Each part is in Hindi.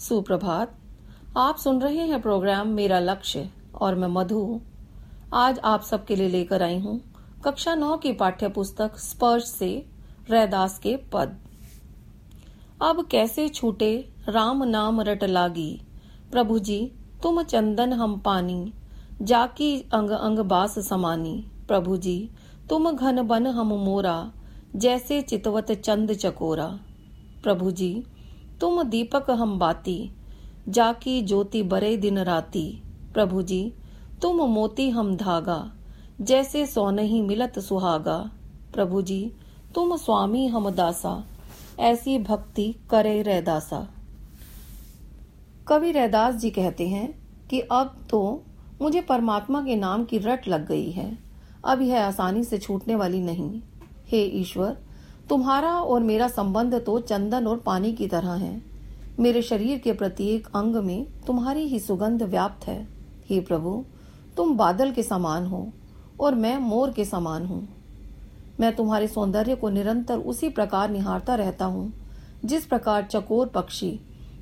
सुप्रभात। आप सुन रहे हैं प्रोग्राम मेरा लक्ष्य और मैं मधु। आज आप सबके लिए लेकर आई हूँ कक्षा नौ की पाठ्य पुस्तक स्पर्श से रैदास के पद। अब कैसे छूटे राम नाम रट लागी। प्रभु जी, तुम चंदन हम पानी, जाकी अंग अंग बास समानी। प्रभु जी, तुम घन बन हम मोरा, जैसे चितवत चंद चकोरा। प्रभु जी तुम दीपक हम बाती, जाकी ज्योति बरे दिन राती। प्रभु जी, तुम मोती हम धागा, जैसे सोनही मिलत सुहागा। प्रभु जी, तुम स्वामी हम दासा, ऐसी भक्ति करे रैदासा। कवि रैदास जी कहते हैं कि अब तो मुझे परमात्मा के नाम की रट लग गई है। अब यह आसानी से छूटने वाली नहीं। हे ईश्वर तुम्हारा और मेरा संबंध तो चंदन और पानी की तरह है। मेरे शरीर के प्रत्येक अंग में तुम्हारी ही सुगंध व्याप्त है। हे प्रभु, तुम बादल के समान हो और मैं मोर के समान हूँ। मैं तुम्हारे सौंदर्य को निरंतर उसी प्रकार निहारता रहता हूँ, जिस प्रकार चकोर पक्षी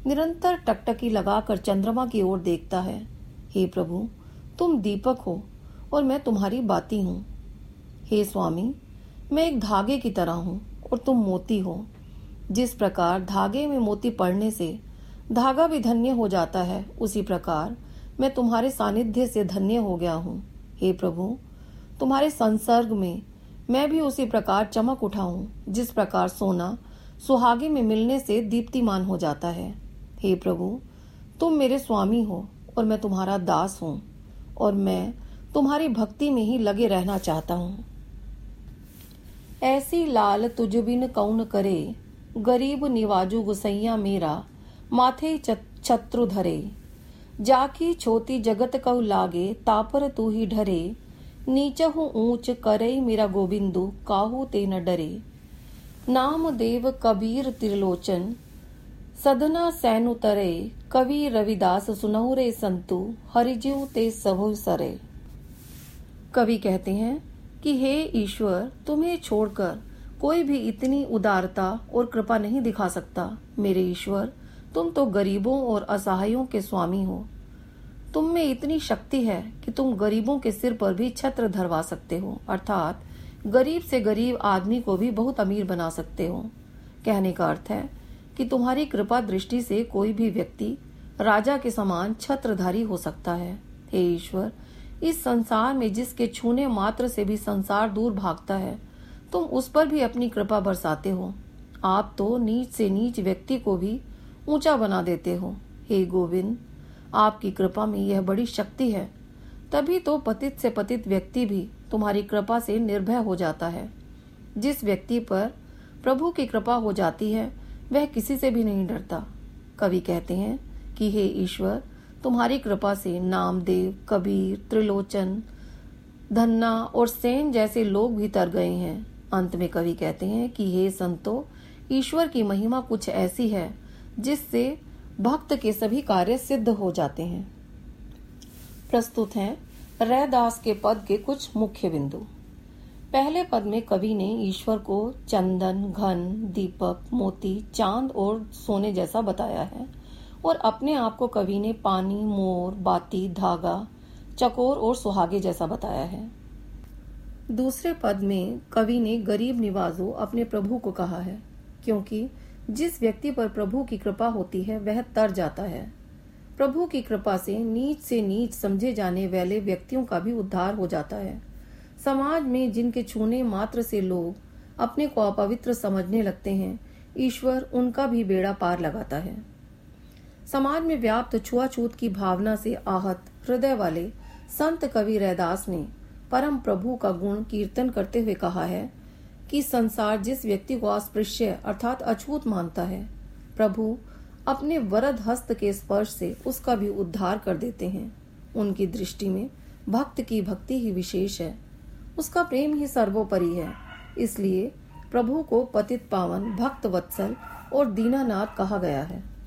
निरंतर टकटकी लगाकर चंद्रमा की ओर देखता है। हे प्रभु, तुम दीपक हो और मैं तुम्हारी बाती हूँ। हे स्वामी, मैं एक धागे की तरह हूँ। और तुम मोती हो। जिस प्रकार धागे में मोती पड़ने से धागा भी धन्य हो जाता है, उसी प्रकार मैं तुम्हारे सानिध्य से धन्य हो गया हूँ। हे प्रभु, तुम्हारे संसर्ग में मैं भी उसी प्रकार चमक उठा हूँ जिस प्रकार सोना सुहागे में मिलने से दीप्तिमान हो जाता है। हे प्रभु, तुम मेरे स्वामी हो और मैं तुम्हारा दास हूँ और मैं तुम्हारी भक्ति में ही लगे रहना चाहता हूँ। ऐसी लाल तुझ बिन कौन करे? गरीब निवाजू गुसैया मेरा, माथे छत्रु धरे। जाकी छोती जगत कऊ लागे, तापर तू ही ढरे। नीचहु ऊंच करे मेरा गोविंदु, काहू ते न डरे। नाम देव कबीर त्रिलोचन, सदना सैन उतरे कवि रविदास सुनहुरे संतु, हरिजीव ते सभु सरे। कवि कहते हैं कि हे ईश्वर, तुम्हें छोड़कर कोई भी इतनी उदारता और कृपा नहीं दिखा सकता। मेरे ईश्वर, तुम तो गरीबों और असहायों के स्वामी हो। तुम में इतनी शक्ति है कि तुम गरीबों के सिर पर भी छत्र धरवा सकते हो, अर्थात गरीब से गरीब आदमी को भी बहुत अमीर बना सकते हो। कहने का अर्थ है कि तुम्हारी कृपा दृष्टि से कोई भी व्यक्ति राजा के समान छत्रधारी हो सकता है। हे ईश्वर इस संसार में जिसके छूने मात्र से भी संसार दूर भागता है, तुम उस पर भी अपनी कृपा बरसाते हो। आप तो नीच से नीच व्यक्ति को भी ऊँचा बना देते हो। हे गोविंद, आपकी कृपा में यह बड़ी शक्ति है। तभी तो पतित से पतित व्यक्ति भी तुम्हारी कृपा से निर्भय हो जाता है। जिस व्यक्ति पर प्रभु की कृपा हो जाती है, वह किसी से भी नहीं डरता। कवि कहते हैं कि, हे ईश्वर तुम्हारी कृपा से नामदेव कबीर, त्रिलोचन, धन्ना और सेन जैसे लोग भी तर गए हैं। अंत में कवि कहते हैं कि, हे संतो, ईश्वर की महिमा कुछ ऐसी है, जिससे भक्त के सभी कार्य सिद्ध हो जाते हैं। प्रस्तुत हैं रैदास के पद के कुछ मुख्य बिंदु। पहले पद में कवि ने ईश्वर को चंदन, घन, दीपक, मोती, चाँद और सोने जैसा बताया है। और अपने आप को कवि ने पानी, मोर, बाती, धागा, चकोर और सुहागे जैसा बताया है। दूसरे पद में कवि ने गरीब निवाजो अपने प्रभु को कहा है, क्योंकि जिस व्यक्ति पर प्रभु की कृपा होती है, वह तर जाता है। प्रभु की कृपा से नीच से नीच समझे जाने वाले व्यक्तियों का भी उद्धार हो जाता है। समाज में जिनके छूने मात्र से लोग अपने को अपवित्र समझने लगते हैं, ईश्वर उनका भी बेड़ा पार लगाता है। समाज में व्याप्त छुआछूत की भावना से आहत हृदय वाले संत कवि रैदास ने परम प्रभु का गुण कीर्तन करते हुए कहा है कि संसार जिस व्यक्ति को अस्पृश्य अर्थात अछूत मानता है, प्रभु अपने वरद हस्त के स्पर्श से उसका भी उद्धार कर देते हैं। उनकी दृष्टि में भक्त की भक्ति ही विशेष है। उसका प्रेम ही सर्वोपरि है। इसलिए प्रभु को पतित पावन भक्त वत्सल और दीनानाथ कहा गया है।